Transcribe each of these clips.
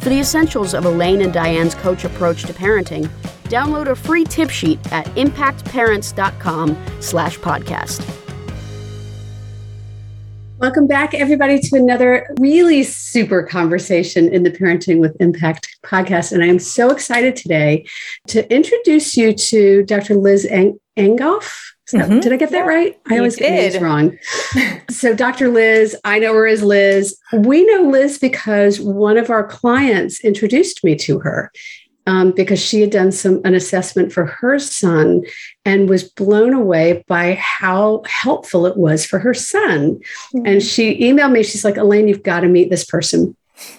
For the essentials of Elaine and Diane's coach approach to parenting, download a free tip sheet at impactparents.com slash podcast. Welcome back, everybody, to another really super conversation in the Parenting with Impact podcast. And I am so excited today to introduce you to Dr. Liz Eng- Engoff. Mm-hmm. Did I get that right? I always get names wrong. so, Dr. Liz, I know her as Liz. We know Liz because one of our clients introduced me to her. Um, because she had done some an assessment for her son and was blown away by how helpful it was for her son. Mm-hmm. And she emailed me. She's like, Elaine, you've got to meet this person.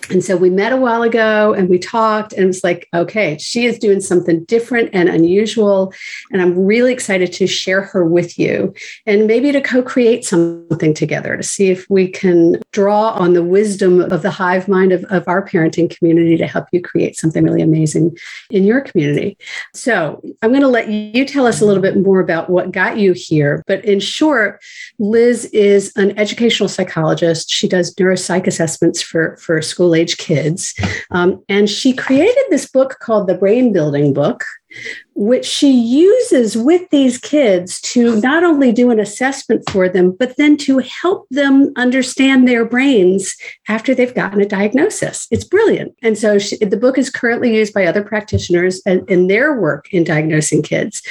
And so we met a while ago and we talked, and it was like, okay, she is doing something different and unusual. And I'm really excited to share her with you and maybe to co create something together to see if we can draw on the wisdom of the hive mind of, of our parenting community to help you create something really amazing in your community. So I'm going to let you tell us a little bit more about what got you here. But in short, Liz is an educational psychologist. She does neuropsych assessments for, for school age kids. Um, and she created this book called The Brain Building Book, which she uses with these kids to not only do an assessment for them, but then to help them understand their brains after they've gotten a diagnosis. It's brilliant. And so she, the book is currently used by other practitioners in, in their work in diagnosing kids.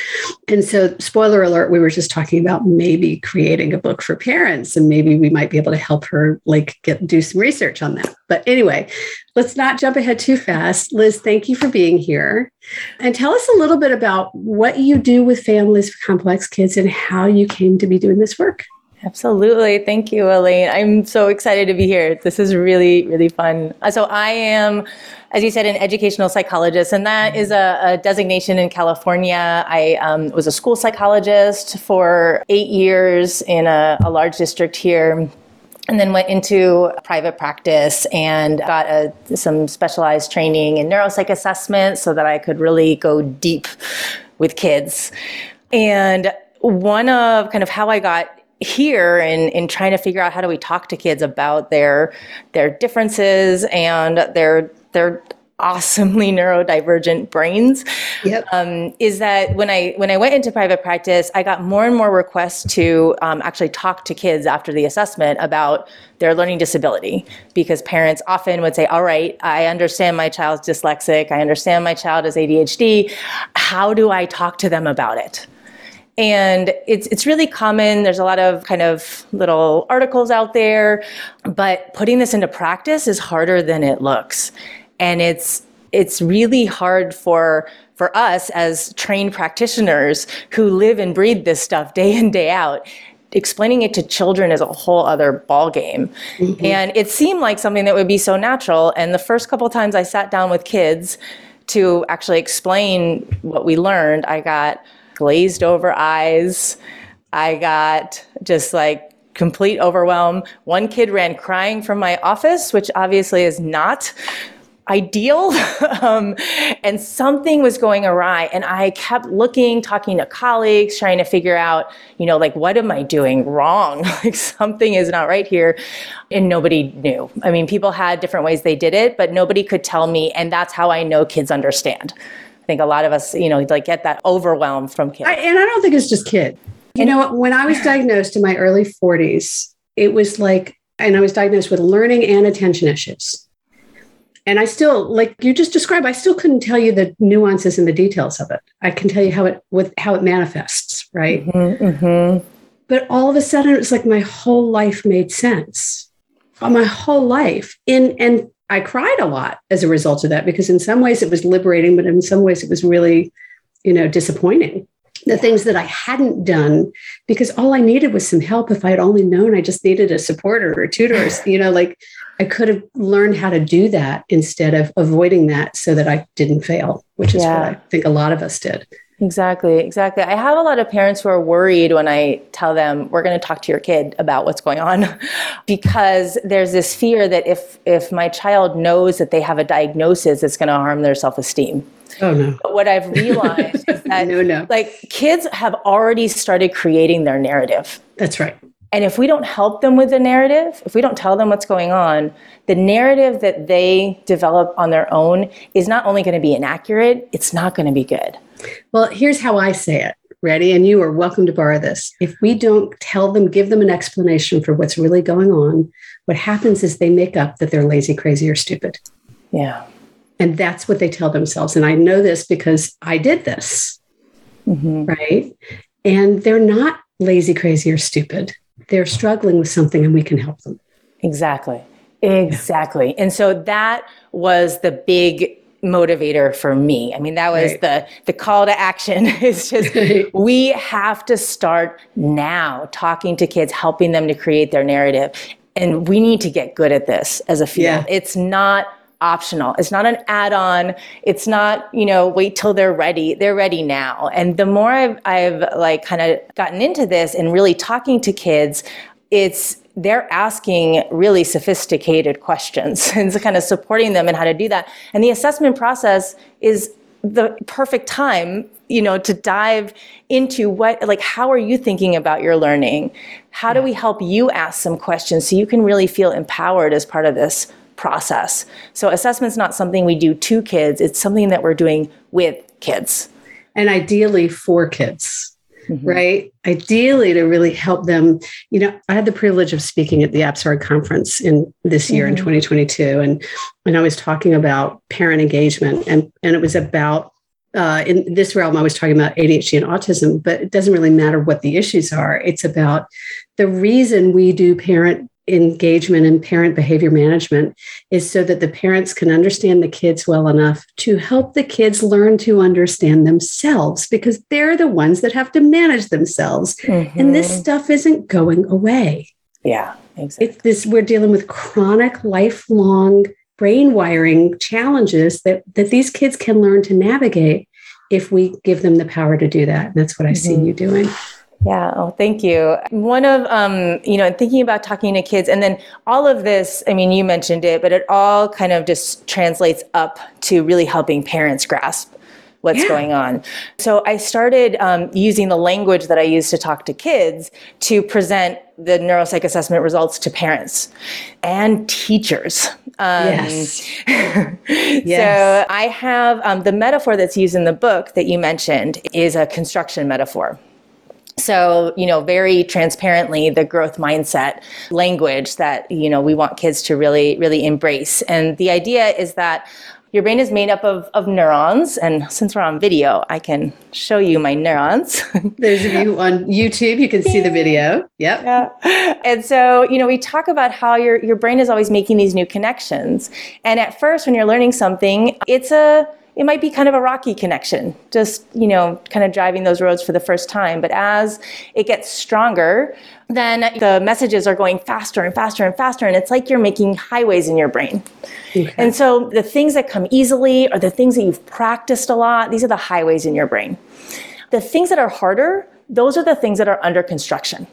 And so, spoiler alert, we were just talking about maybe creating a book for parents, and maybe we might be able to help her like get do some research on that. But anyway, let's not jump ahead too fast. Liz, thank you for being here. And tell us a little bit about what you do with families with complex kids and how you came to be doing this work. Absolutely. Thank you, Elaine. I'm so excited to be here. This is really, really fun. Uh, so, I am, as you said, an educational psychologist, and that is a, a designation in California. I um, was a school psychologist for eight years in a, a large district here and then went into private practice and got a, some specialized training in neuropsych assessment so that I could really go deep with kids. And one of kind of how I got here in, in trying to figure out how do we talk to kids about their their differences and their their awesomely neurodivergent brains yep. um, is that when I when I went into private practice, I got more and more requests to um, actually talk to kids after the assessment about their learning disability because parents often would say, "All right, I understand my child's dyslexic. I understand my child has ADHD. How do I talk to them about it?" And it's it's really common. There's a lot of kind of little articles out there, but putting this into practice is harder than it looks and it's it's really hard for for us as trained practitioners who live and breathe this stuff day in day out explaining it to children is a whole other ballgame. Mm-hmm. And it seemed like something that would be so natural. And the first couple times I sat down with kids to actually explain what we learned, I got glazed over eyes. I got just like complete overwhelm. One kid ran crying from my office, which obviously is not ideal um, and something was going awry and i kept looking talking to colleagues trying to figure out you know like what am i doing wrong? Like something is not right here and nobody knew. I mean people had different ways they did it but nobody could tell me and that's how i know kids understand. I think a lot of us you know like get that overwhelm from kids. I, and i don't think it's just kids you and, know when i was diagnosed in my early 40s it was like and i was diagnosed with learning and attention issues and I still, like you just described, I still couldn't tell you the nuances and the details of it. I can tell you how it with how it manifests, right? Mm-hmm, mm-hmm. But all of a sudden, it was like my whole life made sense. my whole life. In and I cried a lot as a result of that because in some ways it was liberating, but in some ways it was really, you know, disappointing. The things that I hadn't done because all I needed was some help. If I had only known I just needed a supporter or a tutor, you know, like I could have learned how to do that instead of avoiding that so that I didn't fail, which is yeah. what I think a lot of us did. Exactly, exactly. I have a lot of parents who are worried when I tell them we're going to talk to your kid about what's going on because there's this fear that if if my child knows that they have a diagnosis it's going to harm their self-esteem. Oh no. But what I've realized is that no, no. like kids have already started creating their narrative. That's right. And if we don't help them with the narrative, if we don't tell them what's going on, the narrative that they develop on their own is not only going to be inaccurate, it's not going to be good. Well, here's how I say it. Ready? And you are welcome to borrow this. If we don't tell them, give them an explanation for what's really going on, what happens is they make up that they're lazy, crazy, or stupid. Yeah. And that's what they tell themselves. And I know this because I did this. Mm-hmm. Right. And they're not lazy, crazy, or stupid. They're struggling with something and we can help them. Exactly. Exactly. Yeah. And so that was the big motivator for me. I mean, that was right. the the call to action is just we have to start now talking to kids, helping them to create their narrative. And we need to get good at this as a field. Yeah. It's not optional. It's not an add-on. It's not, you know, wait till they're ready. They're ready now. And the more I've I've like kind of gotten into this and really talking to kids, it's they're asking really sophisticated questions and kind of supporting them in how to do that. And the assessment process is the perfect time, you know, to dive into what, like, how are you thinking about your learning? How do we help you ask some questions so you can really feel empowered as part of this process? So, assessment's not something we do to kids, it's something that we're doing with kids. And ideally for kids mm-hmm. right? Ideally, to really help them. You know, I had the privilege of speaking at the APSARD conference in this year mm-hmm. in 2022, and and I was talking about parent engagement, and and it was about uh, in this realm, I was talking about ADHD and autism, but it doesn't really matter what the issues are. It's about the reason we do parent engagement and parent behavior management is so that the parents can understand the kids well enough to help the kids learn to understand themselves because they're the ones that have to manage themselves. Mm-hmm. And this mm-hmm. stuff isn't going away. Yeah, exactly. It's this we're dealing with chronic lifelong brain wiring challenges that that these kids can learn to navigate if we give them the power to do that. And that's what I mm-hmm. see you doing. Yeah. Oh, thank you. One of, um, you know, thinking about talking to kids and then all of this, I mean, you mentioned it, but it all kind of just translates up to really helping parents grasp what's yeah. going on. So I started um, using the language that I use to talk to kids to present the neuropsych assessment results to parents and teachers. Um, yes. yes. So I have um, the metaphor that's used in the book that you mentioned is a construction metaphor. So, you know, very transparently, the growth mindset language that, you know, we want kids to really, really embrace. And the idea is that your brain is made up of, of neurons. And since we're on video, I can show you my neurons. Those of you on YouTube, you can see the video. Yep. Yeah. And so, you know, we talk about how your, your brain is always making these new connections. And at first, when you're learning something, it's a, it might be kind of a rocky connection, just, you know, kind of driving those roads for the first time. But as it gets stronger, then the messages are going faster and faster and faster. And it's like you're making highways in your brain. Okay. And so the things that come easily are the things that you've practiced a lot. These are the highways in your brain. The things that are harder, those are the things that are under construction.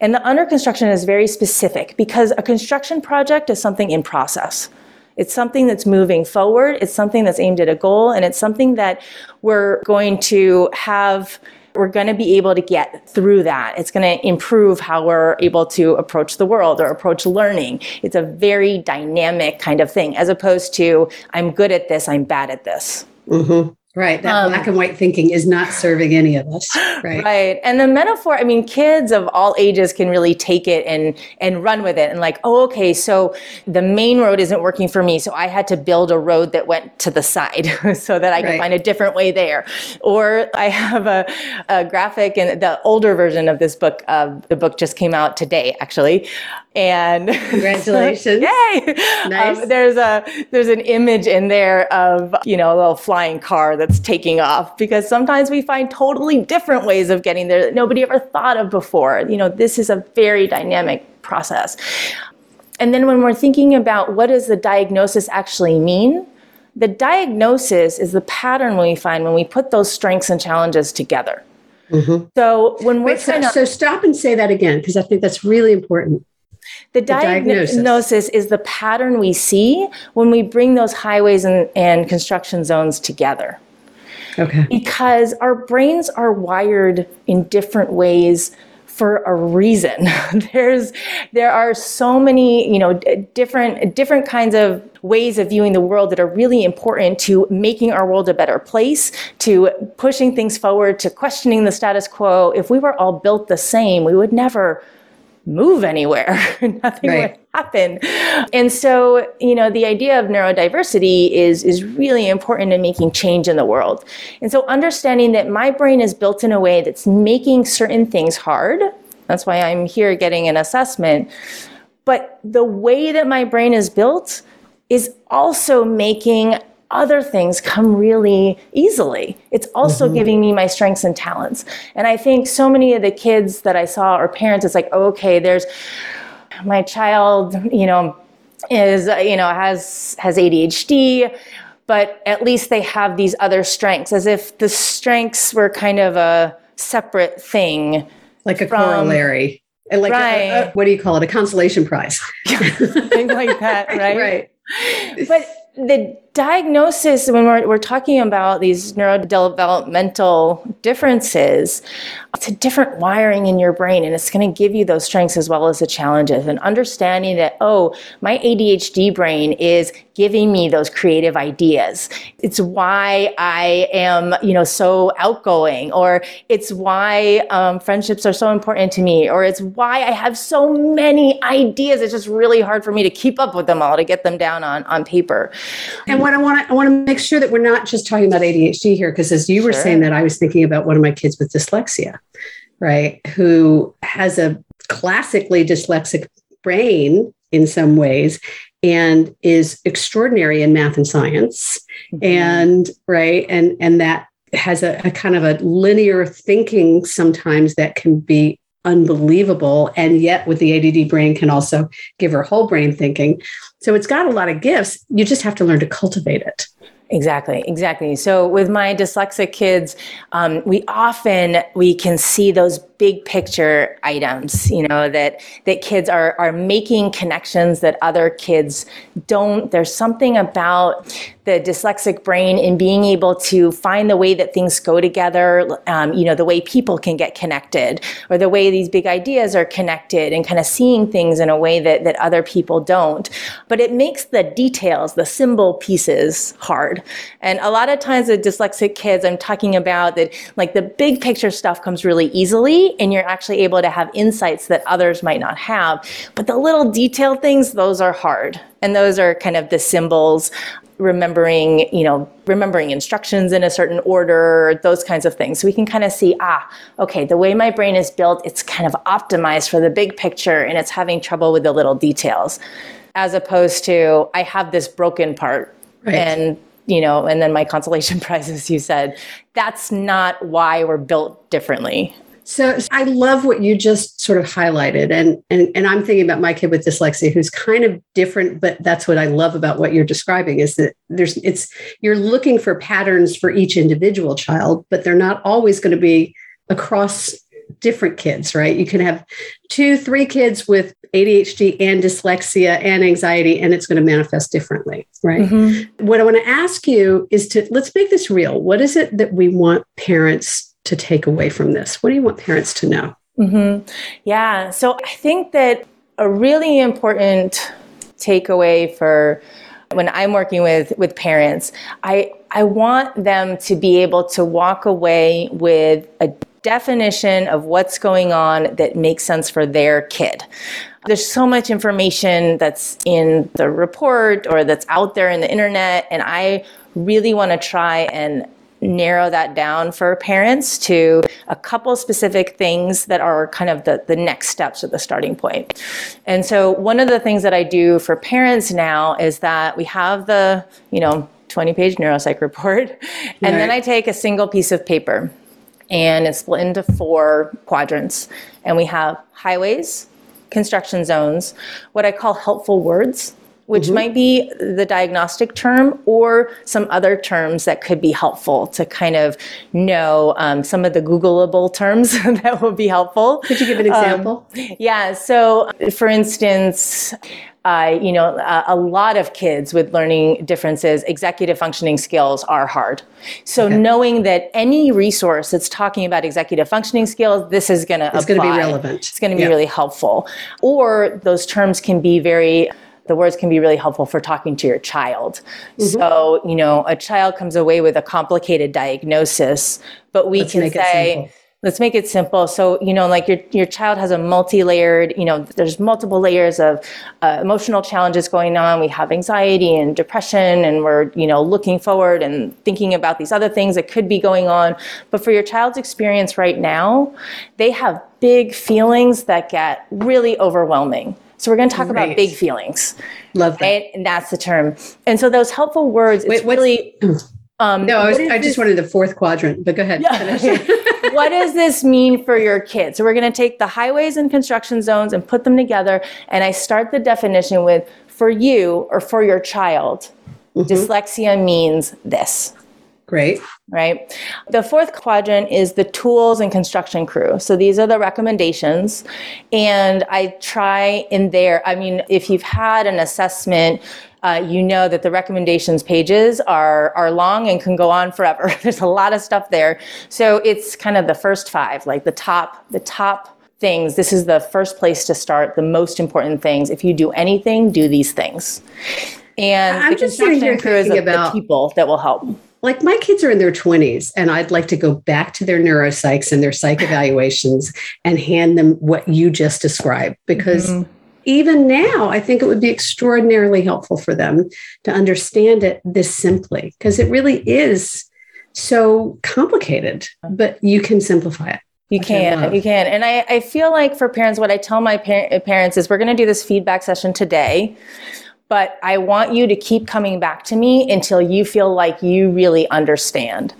And the under construction is very specific because a construction project is something in process. It's something that's moving forward. It's something that's aimed at a goal. And it's something that we're going to have we're going to be able to get through that. It's going to improve how we're able to approach the world or approach learning. It's a very dynamic kind of thing, as opposed to, I'm good at this, I'm bad at this. Mm-hmm. Right. That um, black and white thinking is not serving any of us. Right. Right. And the metaphor, I mean, kids of all ages can really take it and and run with it and like, oh, okay, so the main road isn't working for me. So I had to build a road that went to the side so that I could right. find a different way there. Or I have a, a graphic and the older version of this book, uh, the book just came out today, actually. And congratulations. yay. Nice. Um, there's a there's an image in there of, you know, a little flying car that's taking off because sometimes we find totally different ways of getting there that nobody ever thought of before. You know, this is a very dynamic process. And then when we're thinking about what does the diagnosis actually mean, the diagnosis is the pattern we find when we put those strengths and challenges together. Mm-hmm. So when we're Wait, so, so, stop and say that again because I think that's really important. The, the diagnosis. diagnosis. is the pattern we see when we bring those highways and, and construction zones together. Okay. Because our brains are wired in different ways for a reason. There's there are so many, you know, different different kinds of ways of viewing the world that are really important to making our world a better place, to pushing things forward, to questioning the status quo. If we were all built the same, we would never move anywhere. Nothing right. would happen. And so, you know, the idea of neurodiversity is is really important in making change in the world. And so understanding that my brain is built in a way that's making certain things hard. That's why I'm here getting an assessment. But the way that my brain is built is also making other things come really easily. It's also mm-hmm. giving me my strengths and talents. And I think so many of the kids that I saw or parents, it's like, oh, okay, there's my child, you know, is, you know, has, has ADHD, but at least they have these other strengths as if the strengths were kind of a separate thing. Like a from, corollary. Like right. a, a, what do you call it? A consolation prize. Something like that, right? right. But the diagnosis, when we're, we're talking about these neurodevelopmental differences, it's a different wiring in your brain and it's going to give you those strengths as well as the challenges. And understanding that, oh, my ADHD brain is giving me those creative ideas. It's why I am, you know, so outgoing, or it's why um, friendships are so important to me, or it's why I have so many ideas. It's just really hard for me to keep up with them all, to get them down on, on paper. And what I want to, I want to make sure that we're not just talking about ADHD here, because as you were sure. saying that, I was thinking about one of my kids with dyslexia, right? Who has a classically dyslexic brain in some ways and is extraordinary in math and science mm-hmm. and right and and that has a, a, kind of a linear thinking sometimes that can be unbelievable and yet with the ADD brain can also give her whole brain thinking so it's got a lot of gifts. You just have to learn to cultivate it. Exactly, exactly. So with my dyslexic kids, um, we often we can see those big picture items, you know, that that kids are are making connections that other kids don't. There's something about the dyslexic brain in being able to find the way that things go together, um, you know, the way people can get connected, or the way these big ideas are connected, and kind of seeing things in a way that that other people don't. But it makes the details, the symbol pieces, hard. And a lot of times, the dyslexic kids, I'm talking about that, like the big picture stuff comes really easily and you're actually able to have insights that others might not have. But the little detailed things, those are hard. And those are kind of the symbols remembering, you know, remembering instructions in a certain order, those kinds of things. So we can kind of see, ah, okay, the way my brain is built, it's kind of optimized for the big picture and it's having trouble with the little details. As opposed to, I have this broken part right. and you know, and then my consolation prize, as you said, that's not why we're built differently. So I love what you just sort of highlighted. And, and, and I'm thinking about my kid with dyslexia who's kind of different, but that's what I love about what you're describing is that there's it's you're looking for patterns for each individual child, but they're not always going to be across different kids, right? You can have two, three kids with ADHD and dyslexia and anxiety, and it's going to manifest differently, right? Mm-hmm. What I want to ask you is to let's make this real. What is it that we want parents to take away from this? What do you want parents to know? Mm-hmm. Yeah. So I think that a really important takeaway for when I'm working with with parents, I I want them to be able to walk away with a definition of what's going on that makes sense for their kid. There's so much information that's in the report or that's out there in the internet, and I really want to try and narrow that down for parents to a couple specific things that are kind of the, the next steps or the starting point. And so one of the things that I do for parents now is that we have the, you know, 20 page neuropsych report, and right. then I take a single piece of paper and it's split into four quadrants. And we have highways, construction zones, what I call helpful words which mm-hmm. might be the diagnostic term or some other terms that could be helpful to kind of know um, some of the Googleable terms that would be helpful. Could you give an example? Um, yeah. So, for instance, uh, you know, a, a, lot of kids with learning differences, executive functioning skills are hard. So okay. knowing that any resource that's talking about executive functioning skills, this is going to it's going to be relevant. It's going to be yeah. really helpful. Or those terms can be very the words can be really helpful for talking to your child. Mm-hmm. So, you know, a child comes away with a complicated diagnosis, but we Let's can say, let's make it simple. So, you know, like your, your child has a multi-layered, you know, there's multiple layers of uh, emotional challenges going on. We have anxiety and depression, and we're, you know, looking forward and thinking about these other things that could be going on. But for your child's experience right now, they have big feelings that get really overwhelming. So we're going to talk Great. about big feelings. Love that. Right? And that's the term. And so those helpful words, Wait, it's really. Um, no, I, was, I just wanted the fourth quadrant, but go ahead. Yeah. what does this mean for your kids? So we're going to take the highways and construction zones and put them together. And I start the definition with for you or for your child, mm-hmm. dyslexia means this. Great. Right. The fourth quadrant is the tools and construction crew. So these are the recommendations. And I try in there, I mean, if you've had an assessment, uh, you know that the recommendations pages are, are long and can go on forever. There's a lot of stuff there. So it's kind of the first five, like the top, the top things. This is the first place to start, the most important things. If you do anything, do these things. And I'm just sitting here thinking about the people that will help like my kids are in their 20s and I'd like to go back to their neuropsychs and their psych evaluations and hand them what you just described because mm-hmm. even now I think it would be extraordinarily helpful for them to understand it this simply because it really is so complicated but you can simplify it you can, you can. And I, I feel like for parents, what I tell my par- parents is we're going to do this feedback session today but I want you to keep coming back to me until you feel like you really understand.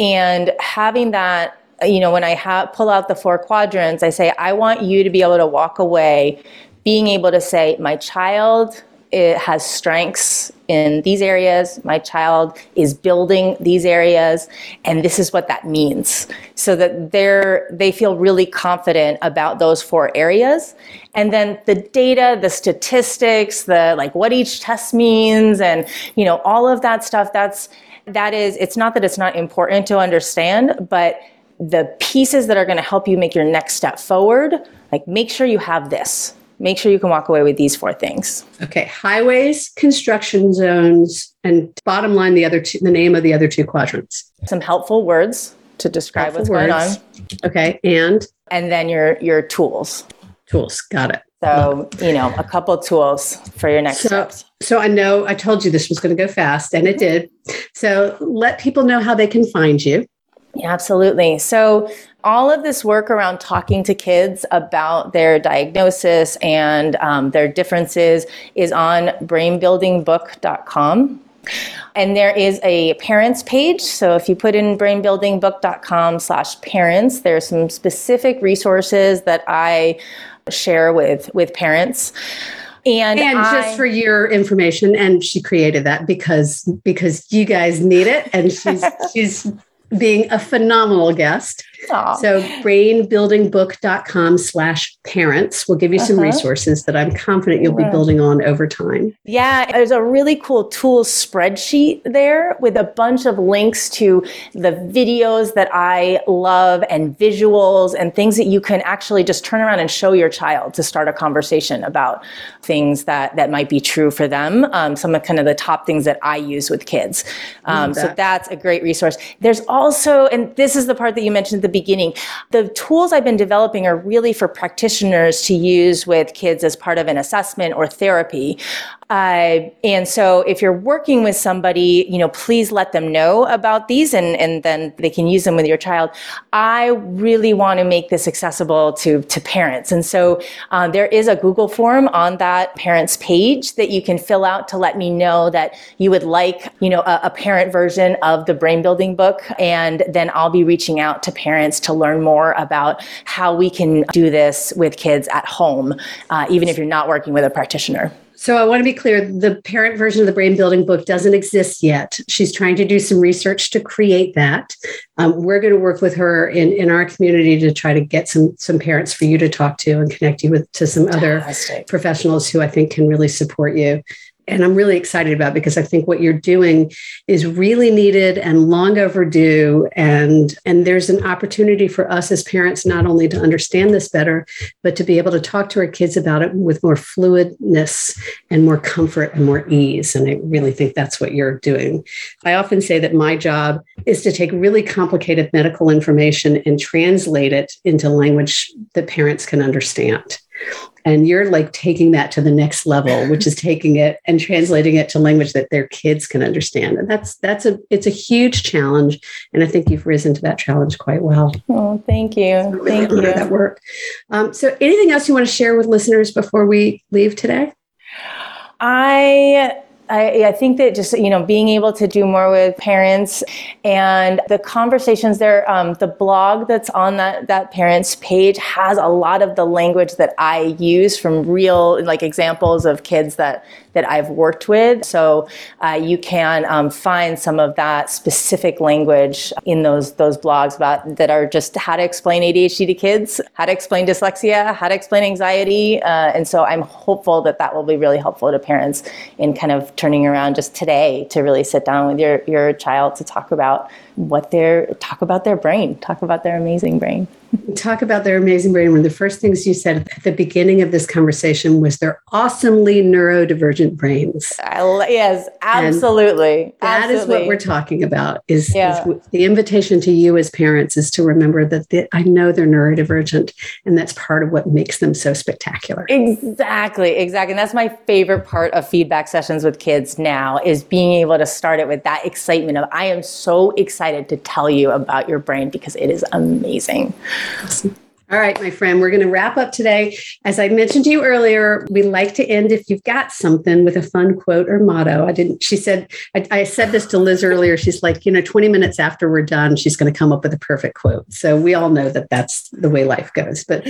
And having that, you know, when I have pull out the four quadrants, I say, I want you to be able to walk away being able to say, my child it has strengths in these areas. My child is building these areas, and this is what that means. So that they're they feel really confident about those four areas. And then the data, the statistics, the like what each test means, and you know, all of that stuff, that's that is it's not that it's not important to understand, but the pieces that are going to help you make your next step forward, like make sure you have this make sure you can walk away with these four things. Okay, highways, construction zones, and bottom line, the other two, the name of the other two quadrants. Some helpful words to describe helpful what's words. going on. Okay, and and then your your tools. Tools, got it. So you know, a couple tools for your next so, steps. So I know I told you this was going to go fast, and it did. So let people know how they can find you. Yeah, absolutely. So all of this work around talking to kids about their diagnosis and um, their differences is on brainbuildingbook.com. And there is a parents page. So if you put in brainbuildingbook.com slash parents, there's some specific resources that I share with, with parents. And, and I, just for your information, and she created that because because you guys need it, and she's she's being a phenomenal guest. Aww. So brainbuildingbook.com slash parents will give you some uh-huh. resources that I'm confident you'll be building on over time. Yeah, there's a really cool tool spreadsheet there with a bunch of links to the videos that I love and visuals and things that you can actually just turn around and show your child to start a conversation about things that, that might be true for them. Um, some of kind of the top things that I use with kids. Um, that. So that's a great resource. There's also, and this is the part that you mentioned at the beginning, the tools I've been developing are really for practitioners to use with kids as part of an assessment or therapy. Uh, and so if you're working with somebody, you know, please let them know about these and, and then they can use them with your child. I really want to make this accessible to, to parents. And so uh, there is a Google form on that parents page that you can fill out to let me know that you would like, you know, a, a parent version of the brain building book. And then I'll be reaching out to parents to learn more about how we can do this with kids at home, uh, even if you're not working with a practitioner. So I want to be clear the parent version of the brain building book doesn't exist yet. She's trying to do some research to create that. Um, we're going to work with her in, in our community to try to get some some parents for you to talk to and connect you with to some other Fantastic. professionals who I think can really support you and I'm really excited about because I think what you're doing is really needed and long overdue. And and there's an opportunity for us as parents not only to understand this better but to be able to talk to our kids about it with more fluidness and more comfort and more ease. And I really think that's what you're doing. I often say that my job is to take really complicated medical information and translate it into language that parents can understand and you're like taking that to the next level which is taking it and translating it to language that their kids can understand. And that's that's a it's a huge challenge and i think you've risen to that challenge quite well. Oh thank you. Really thank you. that work. Um, so anything else you want to share with listeners before we leave today? I I, I, think that just you know being able to do more with parents and the conversations there um, the blog that's on that that parents page has a lot of the language that i use from real like examples of kids that that I've worked with. So uh, you can um, find some of that specific language in those those blogs about that are just how to explain ADHD to kids, how to explain dyslexia, how to explain anxiety, uh, and so I'm hopeful that that will be really helpful to parents in kind of turning around just today to really sit down with your your child to talk about what their talk about their brain, talk about their amazing brain. Talk about their amazing brain. One of the first things you said at the beginning of this conversation was their awesomely neurodivergent brains. I, yes, absolutely. And that absolutely. is what we're talking about. Is, yeah. is, the invitation to you as parents is to remember that the, I know they're neurodivergent, and that's part of what makes them so spectacular. Exactly, exactly. And that's my favorite part of feedback sessions with kids now is being able to start it with that excitement of I am so excited to tell you about your brain because it is amazing. All right, my friend, we're going to wrap up today. As I mentioned to you earlier, we like to end if you've got something with a fun quote or motto. I didn't, she said, I, I said this to Liz earlier. She's like, you know, 20 minutes after we're done, she's going to come up with a perfect quote. So we all know that that's the way life goes. But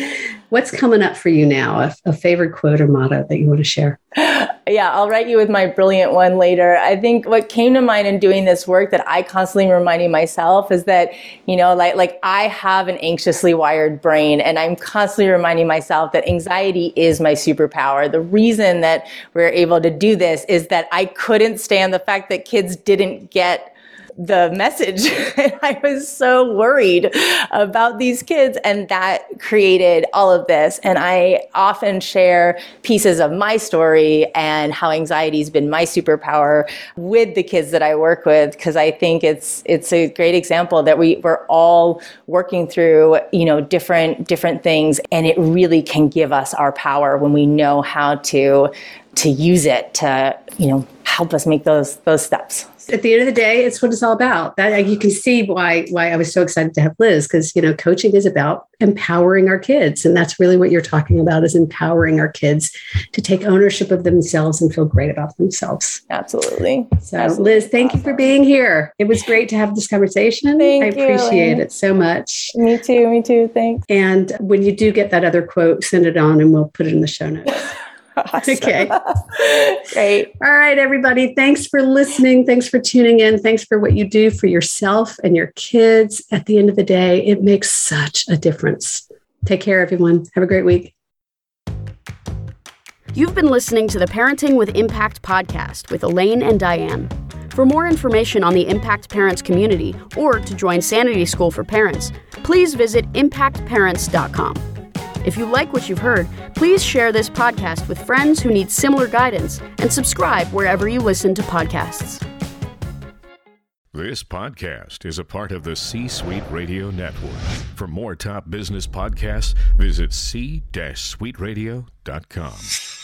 what's coming up for you now? A, a favorite quote or motto that you want to share? Yeah, I'll write you with my brilliant one later. I think what came to mind in doing this work that I constantly reminding myself is that, you know, like like I have an anxiously wired brain and I'm constantly reminding myself that anxiety is my superpower. The reason that we're able to do this is that I couldn't stand the fact that kids didn't get the message. I was so worried about these kids, and that created all of this. And I often share pieces of my story and how anxiety has been my superpower with the kids that I work with because I think it's it's a great example that we we're all working through you know different different things, and it really can give us our power when we know how to to use it to you know help us make those those steps at the end of the day, it's what it's all about. That you can see why why I was so excited to have Liz because you know coaching is about empowering our kids, and that's really what you're talking about is empowering our kids to take ownership of themselves and feel great about themselves. Absolutely. So, Absolutely. Liz, thank awesome. you for being here. It was great to have this conversation. Thank I appreciate it so much. Me too. Me too. Thanks. And when you do get that other quote, send it on, and we'll put it in the show notes. Awesome. Okay. Great. All right, everybody. Thanks for listening. Thanks for tuning in. Thanks for what you do for yourself and your kids. At the end of the day, it makes such a difference. Take care, everyone. Have a great week. You've been listening to the Parenting with Impact podcast with Elaine and Diane. For more information on the Impact Parents community or to join Sanity School for Parents, please visit impactparents.com. If you like what you've heard, please share this podcast with friends who need similar guidance and subscribe wherever you listen to podcasts. This podcast is a part of the C Suite Radio Network. For more top business podcasts, visit c-suiteradio.com.